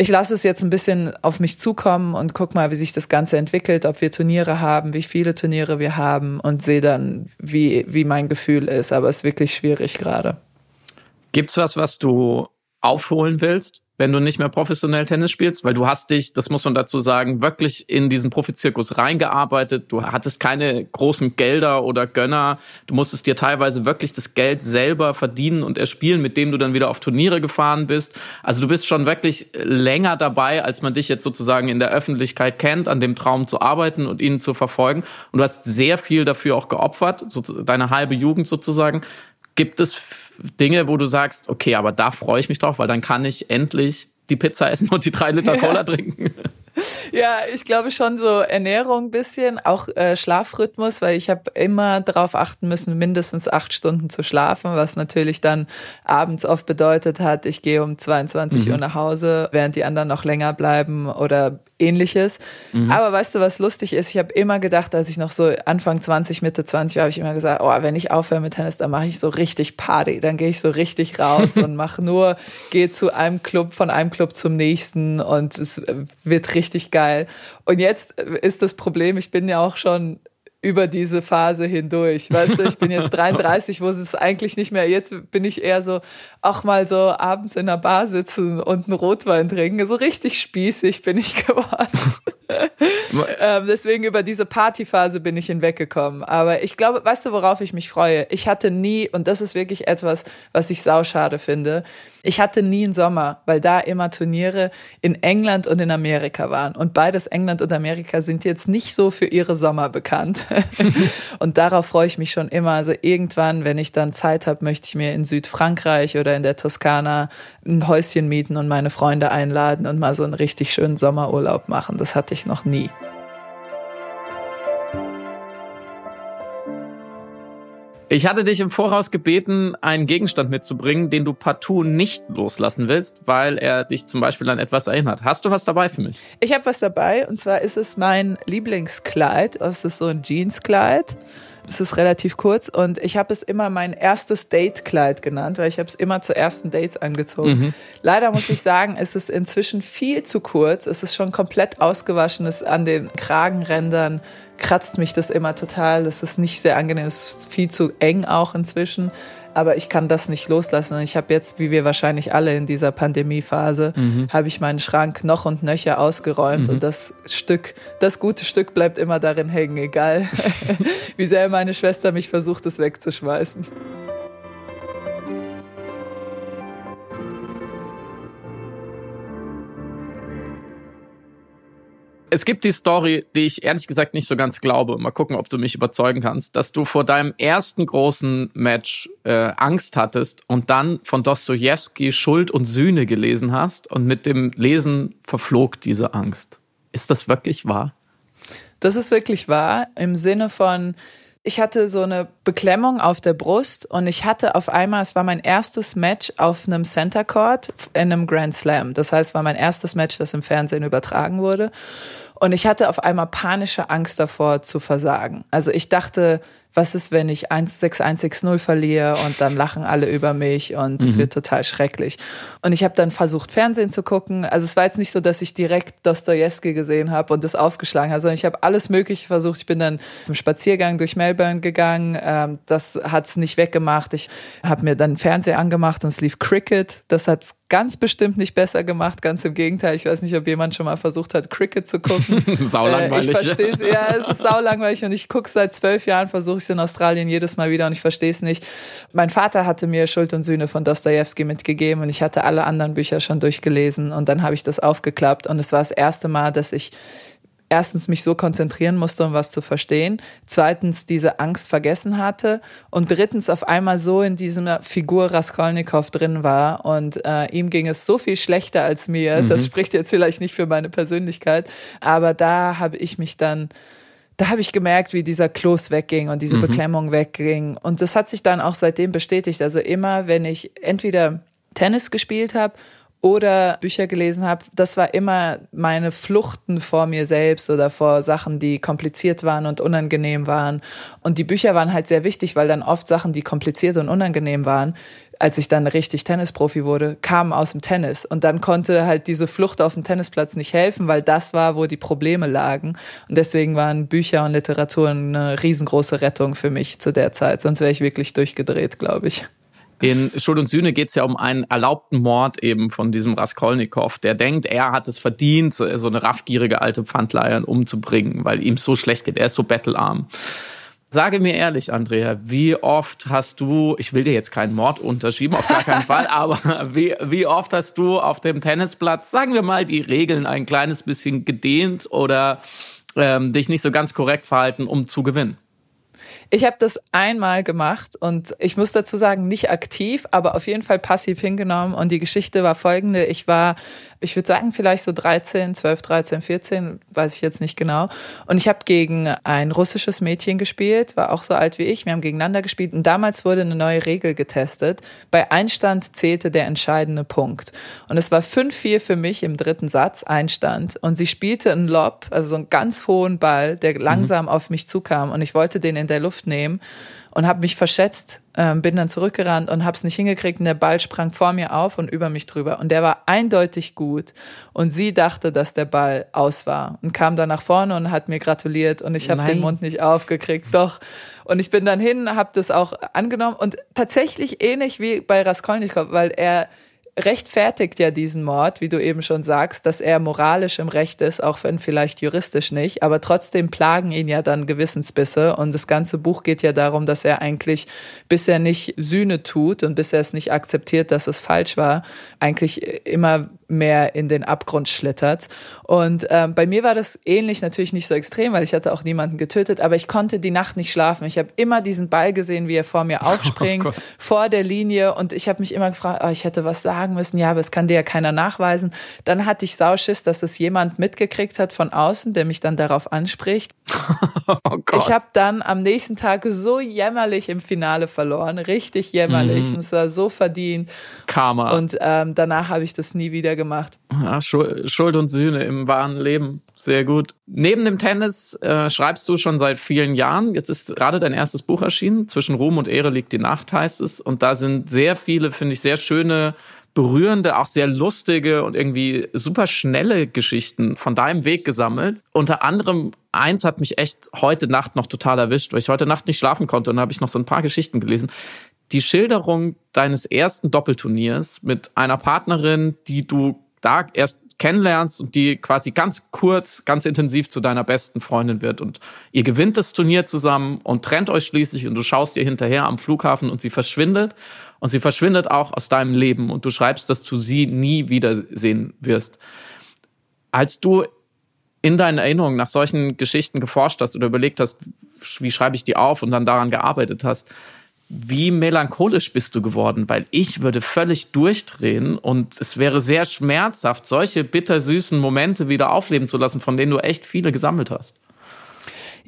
ich lasse es jetzt ein bisschen auf mich zukommen und guck mal, wie sich das Ganze entwickelt, ob wir Turniere haben, wie viele Turniere wir haben und sehe dann, wie, wie mein Gefühl ist. Aber es ist wirklich schwierig gerade. Gibt's was, was du aufholen willst? Wenn du nicht mehr professionell Tennis spielst? Weil du hast dich, das muss man dazu sagen, wirklich in diesen Profizirkus reingearbeitet. Du hattest keine großen Gelder oder Gönner. Du musstest dir teilweise wirklich das Geld selber verdienen und erspielen, mit dem du dann wieder auf Turniere gefahren bist. Also du bist schon wirklich länger dabei, als man dich jetzt sozusagen in der Öffentlichkeit kennt, an dem Traum zu arbeiten und ihn zu verfolgen. Und du hast sehr viel dafür auch geopfert, deine halbe Jugend sozusagen. Gibt es Dinge, wo du sagst, okay, aber da freue ich mich drauf, weil dann kann ich endlich die Pizza essen und die drei Liter Cola ja. trinken? Ja, ich glaube schon so Ernährung bisschen, auch äh, Schlafrhythmus, weil ich habe immer darauf achten müssen, mindestens acht Stunden zu schlafen, was natürlich dann abends oft bedeutet hat, ich gehe um 22 mhm. Uhr nach Hause, während die anderen noch länger bleiben oder ähnliches. Mhm. Aber weißt du, was lustig ist? Ich habe immer gedacht, als ich noch so Anfang 20, Mitte 20 war, habe ich immer gesagt, oh, wenn ich aufhöre mit Tennis, dann mache ich so richtig Party, dann gehe ich so richtig raus und mache nur, gehe zu einem Club, von einem Club zum nächsten und es wird richtig geil. Und jetzt ist das Problem, ich bin ja auch schon über diese Phase hindurch. Weißt du, ich bin jetzt 33, wo es eigentlich nicht mehr, jetzt bin ich eher so, auch mal so abends in der Bar sitzen und einen Rotwein trinken. So richtig spießig bin ich geworden. ähm, deswegen über diese Partyphase bin ich hinweggekommen. Aber ich glaube, weißt du, worauf ich mich freue? Ich hatte nie, und das ist wirklich etwas, was ich sauschade finde, ich hatte nie einen Sommer, weil da immer Turniere in England und in Amerika waren. Und beides England und Amerika sind jetzt nicht so für ihre Sommer bekannt. und darauf freue ich mich schon immer. Also irgendwann, wenn ich dann Zeit habe, möchte ich mir in Südfrankreich oder in der Toskana ein Häuschen mieten und meine Freunde einladen und mal so einen richtig schönen Sommerurlaub machen. Das hatte ich noch nie. Ich hatte dich im Voraus gebeten, einen Gegenstand mitzubringen, den du partout nicht loslassen willst, weil er dich zum Beispiel an etwas erinnert. Hast du was dabei für mich? Ich habe was dabei und zwar ist es mein Lieblingskleid. Es ist so ein Jeanskleid. Es ist relativ kurz und ich habe es immer mein erstes Date-Kleid genannt, weil ich habe es immer zu ersten Dates angezogen. Mhm. Leider muss ich sagen, es ist inzwischen viel zu kurz. Es ist schon komplett ausgewaschen, es ist an den Kragenrändern kratzt mich das immer total. Das ist nicht sehr angenehm. Es ist viel zu eng auch inzwischen. Aber ich kann das nicht loslassen. Und ich habe jetzt, wie wir wahrscheinlich alle in dieser Pandemiephase, mhm. habe ich meinen Schrank noch und nöcher ausgeräumt. Mhm. Und das Stück, das gute Stück bleibt immer darin hängen, egal wie sehr meine Schwester mich versucht, es wegzuschmeißen. Es gibt die Story, die ich ehrlich gesagt nicht so ganz glaube. Mal gucken, ob du mich überzeugen kannst, dass du vor deinem ersten großen Match äh, Angst hattest und dann von Dostoevsky Schuld und Sühne gelesen hast und mit dem Lesen verflog diese Angst. Ist das wirklich wahr? Das ist wirklich wahr im Sinne von, ich hatte so eine Beklemmung auf der Brust und ich hatte auf einmal, es war mein erstes Match auf einem Center Court in einem Grand Slam. Das heißt, es war mein erstes Match, das im Fernsehen übertragen wurde. Und ich hatte auf einmal panische Angst davor zu versagen. Also ich dachte, was ist, wenn ich 16160 verliere und dann lachen alle über mich und es mhm. wird total schrecklich. Und ich habe dann versucht, Fernsehen zu gucken. Also es war jetzt nicht so, dass ich direkt Dostoevsky gesehen habe und das aufgeschlagen habe, sondern ich habe alles Mögliche versucht. Ich bin dann im Spaziergang durch Melbourne gegangen. Ähm, das hat's nicht weggemacht. Ich habe mir dann Fernseher angemacht und es lief Cricket. Das hat's ganz bestimmt nicht besser gemacht, ganz im Gegenteil. Ich weiß nicht, ob jemand schon mal versucht hat, Cricket zu gucken. saulangweilig. Äh, ich verstehe es, ja, es ist saulangweilig und ich gucke seit zwölf Jahren, versuche ich es in Australien jedes Mal wieder und ich verstehe es nicht. Mein Vater hatte mir Schuld und Sühne von Dostoevsky mitgegeben und ich hatte alle anderen Bücher schon durchgelesen und dann habe ich das aufgeklappt und es war das erste Mal, dass ich erstens mich so konzentrieren musste, um was zu verstehen, zweitens diese Angst vergessen hatte und drittens auf einmal so in dieser Figur Raskolnikow drin war und äh, ihm ging es so viel schlechter als mir. Mhm. Das spricht jetzt vielleicht nicht für meine Persönlichkeit, aber da habe ich mich dann da habe ich gemerkt, wie dieser Kloß wegging und diese mhm. Beklemmung wegging. Und das hat sich dann auch seitdem bestätigt. Also immer, wenn ich entweder Tennis gespielt habe oder Bücher gelesen habe, das war immer meine Fluchten vor mir selbst oder vor Sachen, die kompliziert waren und unangenehm waren. Und die Bücher waren halt sehr wichtig, weil dann oft Sachen, die kompliziert und unangenehm waren, als ich dann richtig Tennisprofi wurde, kamen aus dem Tennis. Und dann konnte halt diese Flucht auf dem Tennisplatz nicht helfen, weil das war, wo die Probleme lagen. Und deswegen waren Bücher und Literatur eine riesengroße Rettung für mich zu der Zeit. Sonst wäre ich wirklich durchgedreht, glaube ich. In Schuld und Sühne geht es ja um einen erlaubten Mord eben von diesem Raskolnikow, der denkt, er hat es verdient, so eine raffgierige alte Pfandleiherin umzubringen, weil ihm so schlecht geht. Er ist so bettelarm. Sage mir ehrlich, Andrea, wie oft hast du, ich will dir jetzt keinen Mord unterschieben, auf gar keinen Fall, aber wie, wie oft hast du auf dem Tennisplatz, sagen wir mal, die Regeln ein kleines bisschen gedehnt oder ähm, dich nicht so ganz korrekt verhalten, um zu gewinnen? Ich habe das einmal gemacht und ich muss dazu sagen, nicht aktiv, aber auf jeden Fall passiv hingenommen. Und die Geschichte war folgende. Ich war ich würde sagen, vielleicht so 13, 12, 13, 14, weiß ich jetzt nicht genau. Und ich habe gegen ein russisches Mädchen gespielt, war auch so alt wie ich. Wir haben gegeneinander gespielt und damals wurde eine neue Regel getestet. Bei Einstand zählte der entscheidende Punkt. Und es war 5-4 für mich im dritten Satz, Einstand. Und sie spielte einen Lob, also so einen ganz hohen Ball, der langsam mhm. auf mich zukam. Und ich wollte den in der Luft nehmen und habe mich verschätzt, ähm, bin dann zurückgerannt und habe es nicht hingekriegt. Und der Ball sprang vor mir auf und über mich drüber. Und der war eindeutig gut. Und sie dachte, dass der Ball aus war und kam dann nach vorne und hat mir gratuliert. Und ich habe den Mund nicht aufgekriegt, doch. Und ich bin dann hin, habe das auch angenommen. Und tatsächlich ähnlich wie bei Raskolnikow, weil er rechtfertigt ja diesen Mord, wie du eben schon sagst, dass er moralisch im Recht ist, auch wenn vielleicht juristisch nicht, aber trotzdem plagen ihn ja dann Gewissensbisse. Und das ganze Buch geht ja darum, dass er eigentlich, bis er nicht Sühne tut und bis er es nicht akzeptiert, dass es falsch war, eigentlich immer mehr in den Abgrund schlittert. Und ähm, bei mir war das ähnlich, natürlich nicht so extrem, weil ich hatte auch niemanden getötet, aber ich konnte die Nacht nicht schlafen. Ich habe immer diesen Ball gesehen, wie er vor mir aufspringt, oh vor der Linie und ich habe mich immer gefragt, oh, ich hätte was sagen müssen, ja, aber es kann dir ja keiner nachweisen. Dann hatte ich Sauschiss, dass es jemand mitgekriegt hat von außen, der mich dann darauf anspricht. oh ich habe dann am nächsten Tag so jämmerlich im Finale verloren, richtig jämmerlich mhm. und es war so verdient. Karma. Und ähm, danach habe ich das nie wieder gemacht. Ja, Schuld und Sühne im wahren Leben. Sehr gut. Neben dem Tennis äh, schreibst du schon seit vielen Jahren. Jetzt ist gerade dein erstes Buch erschienen. Zwischen Ruhm und Ehre liegt die Nacht, heißt es. Und da sind sehr viele, finde ich, sehr schöne, berührende, auch sehr lustige und irgendwie super schnelle Geschichten von deinem Weg gesammelt. Unter anderem eins hat mich echt heute Nacht noch total erwischt, weil ich heute Nacht nicht schlafen konnte und da habe ich noch so ein paar Geschichten gelesen die Schilderung deines ersten Doppelturniers mit einer Partnerin, die du da erst kennenlernst und die quasi ganz kurz, ganz intensiv zu deiner besten Freundin wird und ihr gewinnt das Turnier zusammen und trennt euch schließlich und du schaust ihr hinterher am Flughafen und sie verschwindet und sie verschwindet auch aus deinem Leben und du schreibst, dass du sie nie wiedersehen wirst. Als du in deinen Erinnerungen nach solchen Geschichten geforscht hast oder überlegt hast, wie schreibe ich die auf und dann daran gearbeitet hast, wie melancholisch bist du geworden? Weil ich würde völlig durchdrehen und es wäre sehr schmerzhaft, solche bittersüßen Momente wieder aufleben zu lassen, von denen du echt viele gesammelt hast.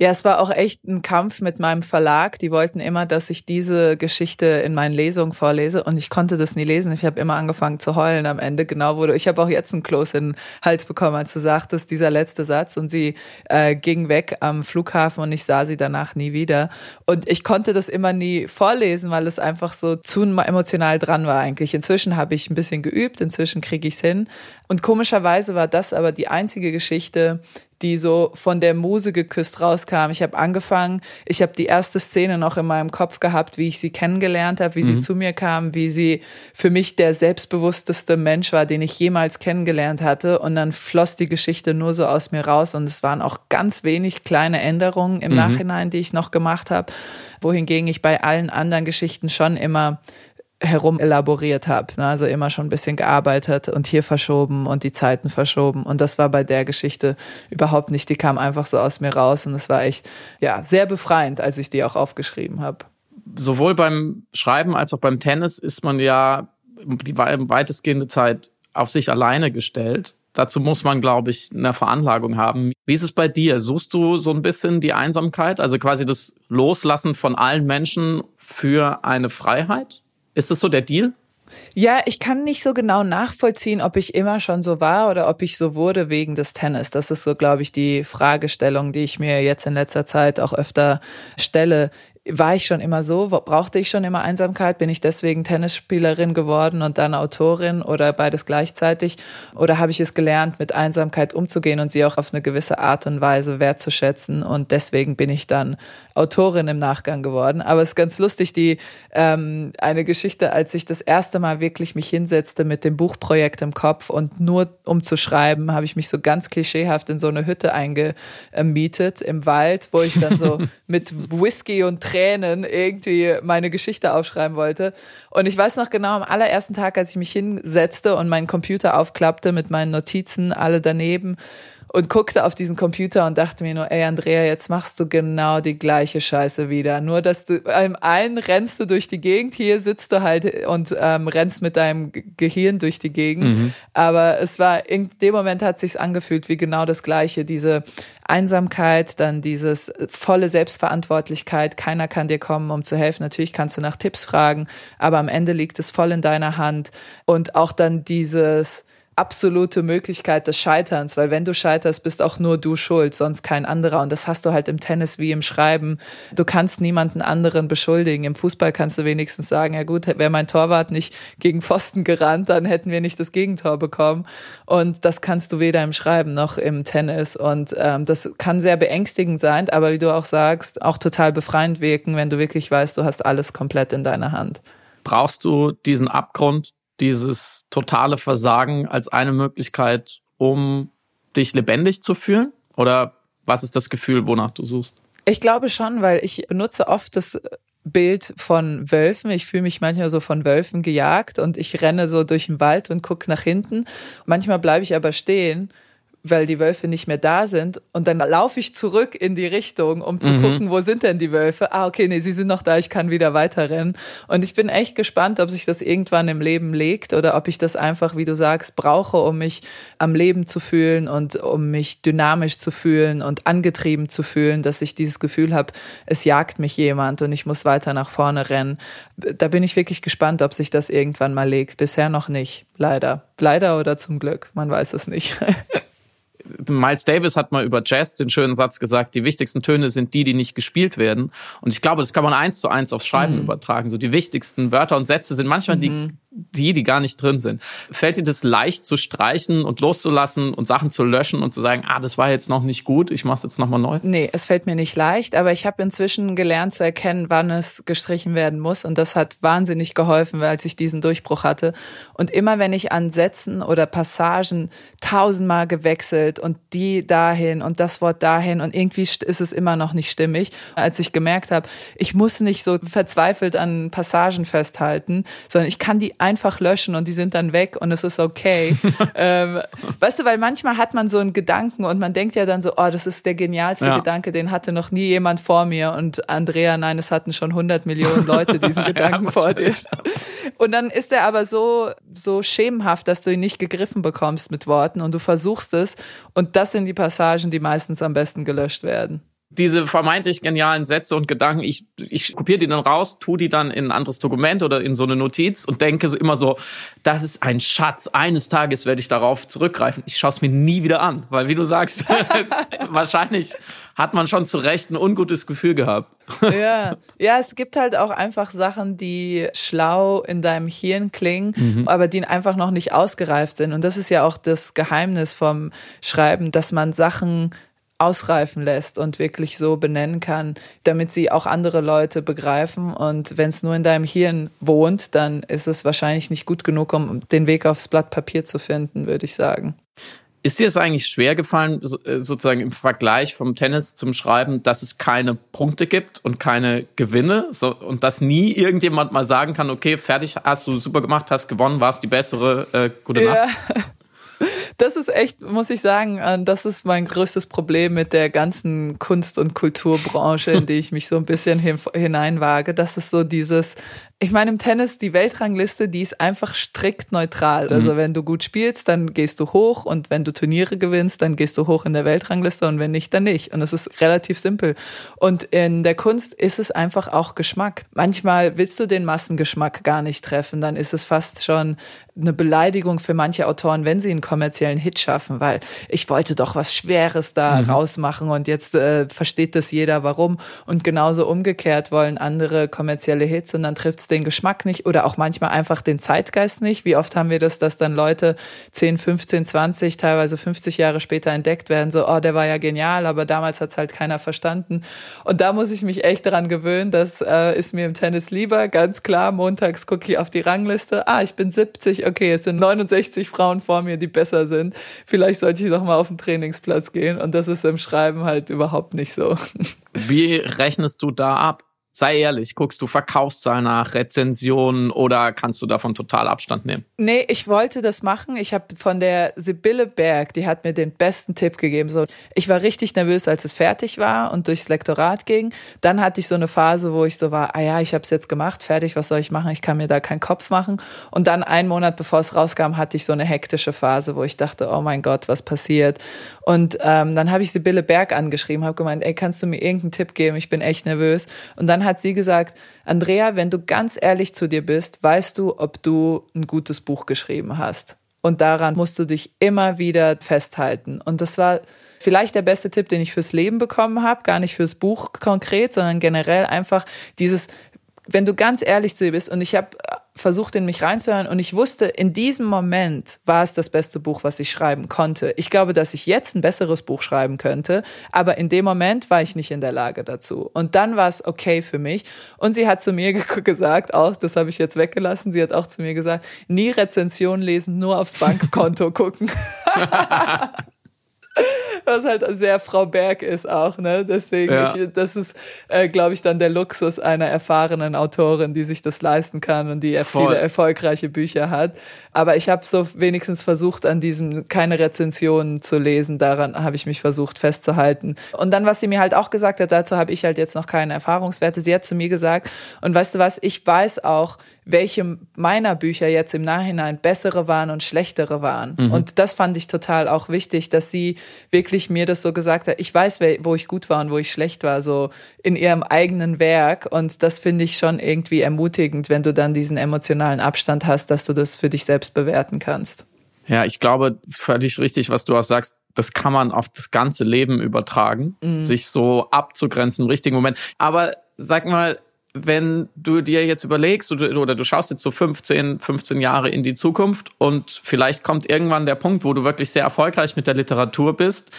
Ja, es war auch echt ein Kampf mit meinem Verlag. Die wollten immer, dass ich diese Geschichte in meinen Lesungen vorlese und ich konnte das nie lesen. Ich habe immer angefangen zu heulen am Ende. Genau wurde. Ich habe auch jetzt einen Kloß in den Hals bekommen, als du sagtest, dieser letzte Satz und sie äh, ging weg am Flughafen und ich sah sie danach nie wieder. Und ich konnte das immer nie vorlesen, weil es einfach so zu emotional dran war eigentlich. Inzwischen habe ich ein bisschen geübt, inzwischen kriege ich es hin. Und komischerweise war das aber die einzige Geschichte, die so von der Muse geküsst rauskam. Ich habe angefangen, ich habe die erste Szene noch in meinem Kopf gehabt, wie ich sie kennengelernt habe, wie mhm. sie zu mir kam, wie sie für mich der selbstbewussteste Mensch war, den ich jemals kennengelernt hatte. Und dann floss die Geschichte nur so aus mir raus und es waren auch ganz wenig kleine Änderungen im mhm. Nachhinein, die ich noch gemacht habe, wohingegen ich bei allen anderen Geschichten schon immer herum elaboriert habe. Ne? Also immer schon ein bisschen gearbeitet und hier verschoben und die Zeiten verschoben. Und das war bei der Geschichte überhaupt nicht. Die kam einfach so aus mir raus und es war echt, ja, sehr befreiend, als ich die auch aufgeschrieben habe. Sowohl beim Schreiben als auch beim Tennis ist man ja die weitestgehende Zeit auf sich alleine gestellt. Dazu muss man, glaube ich, eine Veranlagung haben. Wie ist es bei dir? Suchst du so ein bisschen die Einsamkeit, also quasi das Loslassen von allen Menschen für eine Freiheit? Ist das so der Deal? Ja, ich kann nicht so genau nachvollziehen, ob ich immer schon so war oder ob ich so wurde wegen des Tennis. Das ist so, glaube ich, die Fragestellung, die ich mir jetzt in letzter Zeit auch öfter stelle. War ich schon immer so? Brauchte ich schon immer Einsamkeit? Bin ich deswegen Tennisspielerin geworden und dann Autorin oder beides gleichzeitig? Oder habe ich es gelernt, mit Einsamkeit umzugehen und sie auch auf eine gewisse Art und Weise wertzuschätzen? Und deswegen bin ich dann Autorin im Nachgang geworden. Aber es ist ganz lustig, die ähm, eine Geschichte, als ich das erste Mal wirklich mich hinsetzte mit dem Buchprojekt im Kopf und nur um zu schreiben, habe ich mich so ganz klischeehaft in so eine Hütte eingemietet im Wald, wo ich dann so mit Whisky und Tränen irgendwie meine Geschichte aufschreiben wollte. Und ich weiß noch genau, am allerersten Tag, als ich mich hinsetzte und meinen Computer aufklappte mit meinen Notizen, alle daneben und guckte auf diesen Computer und dachte mir nur, ey Andrea, jetzt machst du genau die gleiche Scheiße wieder. Nur, dass du im einen rennst du durch die Gegend, hier sitzt du halt und ähm, rennst mit deinem Gehirn durch die Gegend. Mhm. Aber es war, in dem Moment hat sich's angefühlt wie genau das Gleiche. Diese Einsamkeit, dann dieses volle Selbstverantwortlichkeit. Keiner kann dir kommen, um zu helfen. Natürlich kannst du nach Tipps fragen, aber am Ende liegt es voll in deiner Hand. Und auch dann dieses, absolute Möglichkeit des Scheiterns, weil wenn du scheiterst, bist auch nur du schuld, sonst kein anderer. Und das hast du halt im Tennis wie im Schreiben. Du kannst niemanden anderen beschuldigen. Im Fußball kannst du wenigstens sagen, ja gut, wäre mein Torwart nicht gegen Pfosten gerannt, dann hätten wir nicht das Gegentor bekommen. Und das kannst du weder im Schreiben noch im Tennis. Und ähm, das kann sehr beängstigend sein, aber wie du auch sagst, auch total befreiend wirken, wenn du wirklich weißt, du hast alles komplett in deiner Hand. Brauchst du diesen Abgrund, dieses totale Versagen als eine Möglichkeit, um dich lebendig zu fühlen? Oder was ist das Gefühl, wonach du suchst? Ich glaube schon, weil ich benutze oft das Bild von Wölfen. Ich fühle mich manchmal so von Wölfen gejagt und ich renne so durch den Wald und gucke nach hinten. Manchmal bleibe ich aber stehen weil die Wölfe nicht mehr da sind. Und dann laufe ich zurück in die Richtung, um zu mhm. gucken, wo sind denn die Wölfe? Ah, okay, nee, sie sind noch da, ich kann wieder weiterrennen. Und ich bin echt gespannt, ob sich das irgendwann im Leben legt oder ob ich das einfach, wie du sagst, brauche, um mich am Leben zu fühlen und um mich dynamisch zu fühlen und angetrieben zu fühlen, dass ich dieses Gefühl habe, es jagt mich jemand und ich muss weiter nach vorne rennen. Da bin ich wirklich gespannt, ob sich das irgendwann mal legt. Bisher noch nicht, leider. Leider oder zum Glück, man weiß es nicht. Miles Davis hat mal über Jazz den schönen Satz gesagt, die wichtigsten Töne sind die, die nicht gespielt werden. Und ich glaube, das kann man eins zu eins aufs Schreiben mhm. übertragen. So die wichtigsten Wörter und Sätze sind manchmal mhm. die, die, die gar nicht drin sind. Fällt dir das leicht zu streichen und loszulassen und Sachen zu löschen und zu sagen, ah, das war jetzt noch nicht gut, ich mach's jetzt nochmal neu? Nee, es fällt mir nicht leicht, aber ich habe inzwischen gelernt zu erkennen, wann es gestrichen werden muss. Und das hat wahnsinnig geholfen, als ich diesen Durchbruch hatte. Und immer wenn ich an Sätzen oder Passagen tausendmal gewechselt und die dahin und das Wort dahin und irgendwie ist es immer noch nicht stimmig, als ich gemerkt habe, ich muss nicht so verzweifelt an Passagen festhalten, sondern ich kann die einfach löschen und die sind dann weg und es ist okay. ähm, weißt du, weil manchmal hat man so einen Gedanken und man denkt ja dann so, oh, das ist der genialste ja. Gedanke, den hatte noch nie jemand vor mir und Andrea, nein, es hatten schon 100 Millionen Leute diesen Gedanken ja, vor dir. Und dann ist er aber so, so schemenhaft, dass du ihn nicht gegriffen bekommst mit Worten und du versuchst es und das sind die Passagen, die meistens am besten gelöscht werden diese vermeintlich genialen Sätze und Gedanken, ich, ich kopiere die dann raus, tu die dann in ein anderes Dokument oder in so eine Notiz und denke immer so, das ist ein Schatz. Eines Tages werde ich darauf zurückgreifen. Ich schaue es mir nie wieder an, weil wie du sagst, wahrscheinlich hat man schon zu Recht ein ungutes Gefühl gehabt. ja. ja, es gibt halt auch einfach Sachen, die schlau in deinem Hirn klingen, mhm. aber die einfach noch nicht ausgereift sind. Und das ist ja auch das Geheimnis vom Schreiben, dass man Sachen ausreifen lässt und wirklich so benennen kann, damit sie auch andere Leute begreifen. Und wenn es nur in deinem Hirn wohnt, dann ist es wahrscheinlich nicht gut genug, um den Weg aufs Blatt Papier zu finden, würde ich sagen. Ist dir es eigentlich schwer gefallen, äh, sozusagen im Vergleich vom Tennis zum Schreiben, dass es keine Punkte gibt und keine Gewinne so, und dass nie irgendjemand mal sagen kann, okay, fertig, hast du super gemacht, hast gewonnen, warst die bessere, äh, gute Nacht? Ja. das ist echt, muss ich sagen, äh, das ist mein größtes Problem mit der ganzen Kunst- und Kulturbranche, in die ich mich so ein bisschen hineinwage. Das ist so dieses, ich meine, im Tennis, die Weltrangliste, die ist einfach strikt neutral. Mhm. Also wenn du gut spielst, dann gehst du hoch und wenn du Turniere gewinnst, dann gehst du hoch in der Weltrangliste und wenn nicht, dann nicht. Und es ist relativ simpel. Und in der Kunst ist es einfach auch Geschmack. Manchmal willst du den Massengeschmack gar nicht treffen, dann ist es fast schon eine Beleidigung für manche Autoren, wenn sie einen kommerziellen Hit schaffen, weil ich wollte doch was Schweres da mhm. rausmachen und jetzt äh, versteht das jeder, warum. Und genauso umgekehrt wollen andere kommerzielle Hits und dann trifft es den Geschmack nicht oder auch manchmal einfach den Zeitgeist nicht. Wie oft haben wir das, dass dann Leute 10, 15, 20, teilweise 50 Jahre später entdeckt werden, so, oh, der war ja genial, aber damals hat es halt keiner verstanden. Und da muss ich mich echt daran gewöhnen, das äh, ist mir im Tennis lieber, ganz klar. Montags gucke ich auf die Rangliste, ah, ich bin 70, okay, es sind 69 Frauen vor mir, die besser sind. Vielleicht sollte ich noch mal auf den Trainingsplatz gehen. Und das ist im Schreiben halt überhaupt nicht so. Wie rechnest du da ab? Sei ehrlich, guckst du Verkaufszahlen nach, Rezensionen oder kannst du davon total Abstand nehmen? Nee, ich wollte das machen. Ich habe von der Sibylle Berg, die hat mir den besten Tipp gegeben. So, ich war richtig nervös, als es fertig war und durchs Lektorat ging. Dann hatte ich so eine Phase, wo ich so war, ah ja, ich habe es jetzt gemacht, fertig, was soll ich machen? Ich kann mir da keinen Kopf machen. Und dann einen Monat bevor es rauskam, hatte ich so eine hektische Phase, wo ich dachte, oh mein Gott, was passiert? Und ähm, dann habe ich Sibylle Berg angeschrieben, habe gemeint, ey, kannst du mir irgendeinen Tipp geben? Ich bin echt nervös. Und dann hat sie gesagt, Andrea, wenn du ganz ehrlich zu dir bist, weißt du, ob du ein gutes Buch geschrieben hast. Und daran musst du dich immer wieder festhalten. Und das war vielleicht der beste Tipp, den ich fürs Leben bekommen habe, gar nicht fürs Buch konkret, sondern generell einfach dieses, wenn du ganz ehrlich zu dir bist, und ich habe versucht, in mich reinzuhören und ich wusste, in diesem Moment war es das beste Buch, was ich schreiben konnte. Ich glaube, dass ich jetzt ein besseres Buch schreiben könnte, aber in dem Moment war ich nicht in der Lage dazu. Und dann war es okay für mich. Und sie hat zu mir gesagt, auch, das habe ich jetzt weggelassen, sie hat auch zu mir gesagt, nie Rezension lesen, nur aufs Bankkonto gucken. was halt sehr Frau Berg ist auch, ne? Deswegen, ja. ich, das ist, äh, glaube ich, dann der Luxus einer erfahrenen Autorin, die sich das leisten kann und die Voll. viele erfolgreiche Bücher hat. Aber ich habe so wenigstens versucht, an diesem keine Rezensionen zu lesen. Daran habe ich mich versucht festzuhalten. Und dann, was sie mir halt auch gesagt hat, dazu habe ich halt jetzt noch keine Erfahrungswerte. Sie hat zu mir gesagt, und weißt du was, ich weiß auch, welche meiner Bücher jetzt im Nachhinein bessere waren und schlechtere waren. Mhm. Und das fand ich total auch wichtig, dass sie wirklich mir das so gesagt hat. Ich weiß, wo ich gut war und wo ich schlecht war, so in ihrem eigenen Werk. Und das finde ich schon irgendwie ermutigend, wenn du dann diesen emotionalen Abstand hast, dass du das für dich selbst bewerten kannst. Ja, ich glaube, völlig richtig, was du auch sagst. Das kann man auf das ganze Leben übertragen, mhm. sich so abzugrenzen im richtigen Moment. Aber sag mal, wenn du dir jetzt überlegst oder du schaust jetzt so 15, 15 Jahre in die Zukunft und vielleicht kommt irgendwann der Punkt, wo du wirklich sehr erfolgreich mit der Literatur bist.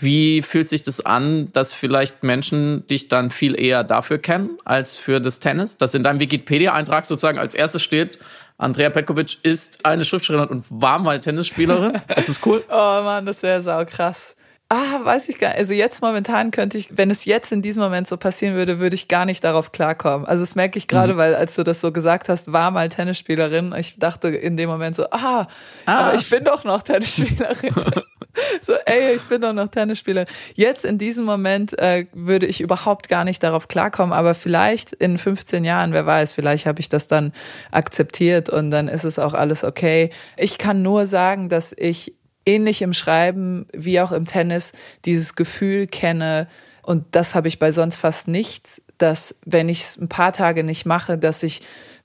Wie fühlt sich das an, dass vielleicht Menschen dich dann viel eher dafür kennen als für das Tennis? Dass in deinem Wikipedia-Eintrag sozusagen als erstes steht, Andrea Petkovic ist eine Schriftstellerin und war mal Tennisspielerin. Das ist cool. oh Mann, das wäre sau krass. Ah, weiß ich gar nicht. Also jetzt momentan könnte ich, wenn es jetzt in diesem Moment so passieren würde, würde ich gar nicht darauf klarkommen. Also das merke ich gerade, mhm. weil als du das so gesagt hast, war mal Tennisspielerin. Ich dachte in dem Moment so, ah, ah. aber ich bin doch noch Tennisspielerin. so, ey, ich bin doch noch Tennisspielerin. Jetzt in diesem Moment äh, würde ich überhaupt gar nicht darauf klarkommen, aber vielleicht in 15 Jahren, wer weiß, vielleicht habe ich das dann akzeptiert und dann ist es auch alles okay. Ich kann nur sagen, dass ich ähnlich im Schreiben wie auch im Tennis dieses Gefühl kenne, und das habe ich bei sonst fast nichts, dass wenn ich es ein paar Tage nicht mache, dass ich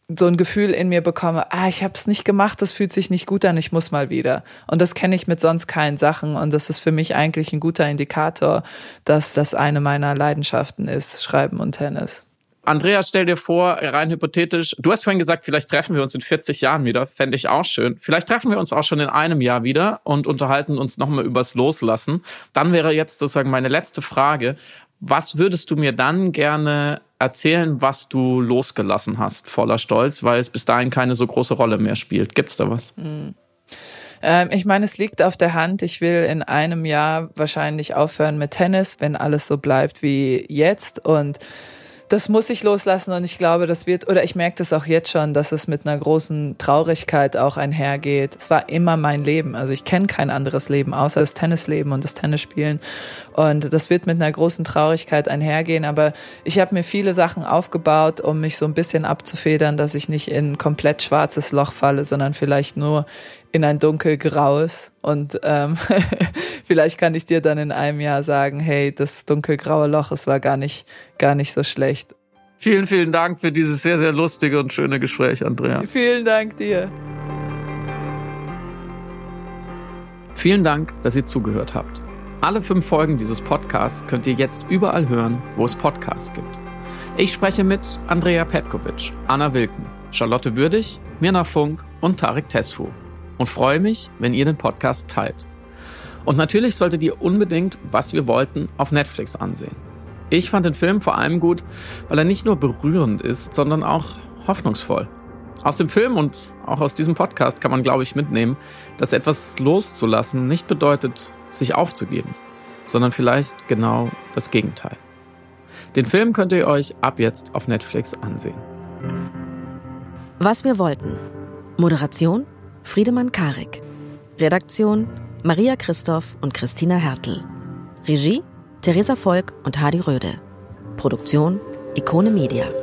so ein Gefühl in mir bekomme, ah, ich habe es nicht gemacht, das fühlt sich nicht gut an, ich muss mal wieder. Und das kenne ich mit sonst keinen Sachen und das ist für mich eigentlich ein guter Indikator, dass das eine meiner Leidenschaften ist, Schreiben und Tennis. Andreas, stell dir vor, rein hypothetisch, du hast vorhin gesagt, vielleicht treffen wir uns in 40 Jahren wieder, fände ich auch schön. Vielleicht treffen wir uns auch schon in einem Jahr wieder und unterhalten uns nochmal übers Loslassen. Dann wäre jetzt sozusagen meine letzte Frage. Was würdest du mir dann gerne erzählen, was du losgelassen hast, voller Stolz, weil es bis dahin keine so große Rolle mehr spielt? Gibt's da was? Mhm. ich meine, es liegt auf der Hand. Ich will in einem Jahr wahrscheinlich aufhören mit Tennis, wenn alles so bleibt wie jetzt. Und das muss ich loslassen und ich glaube, das wird, oder ich merke das auch jetzt schon, dass es mit einer großen Traurigkeit auch einhergeht. Es war immer mein Leben. Also ich kenne kein anderes Leben außer das Tennisleben und das Tennisspielen. Und das wird mit einer großen Traurigkeit einhergehen. Aber ich habe mir viele Sachen aufgebaut, um mich so ein bisschen abzufedern, dass ich nicht in ein komplett schwarzes Loch falle, sondern vielleicht nur in ein dunkelgraues. Und ähm, vielleicht kann ich dir dann in einem Jahr sagen, hey, das dunkelgraue Loch, es war gar nicht, gar nicht so schlecht. Vielen, vielen Dank für dieses sehr, sehr lustige und schöne Gespräch, Andrea. Vielen Dank dir. Vielen Dank, dass ihr zugehört habt. Alle fünf Folgen dieses Podcasts könnt ihr jetzt überall hören, wo es Podcasts gibt. Ich spreche mit Andrea Petkovic, Anna Wilken, Charlotte Würdig, Mirna Funk und Tarek Tesfu und freue mich, wenn ihr den Podcast teilt. Und natürlich solltet ihr unbedingt, was wir wollten, auf Netflix ansehen. Ich fand den Film vor allem gut, weil er nicht nur berührend ist, sondern auch hoffnungsvoll. Aus dem Film und auch aus diesem Podcast kann man, glaube ich, mitnehmen, dass etwas loszulassen nicht bedeutet, sich aufzugeben, sondern vielleicht genau das Gegenteil. Den Film könnt ihr euch ab jetzt auf Netflix ansehen. Was wir wollten. Moderation Friedemann Karik. Redaktion Maria Christoph und Christina Hertel. Regie Theresa Volk und Hadi Röde. Produktion Ikone Media.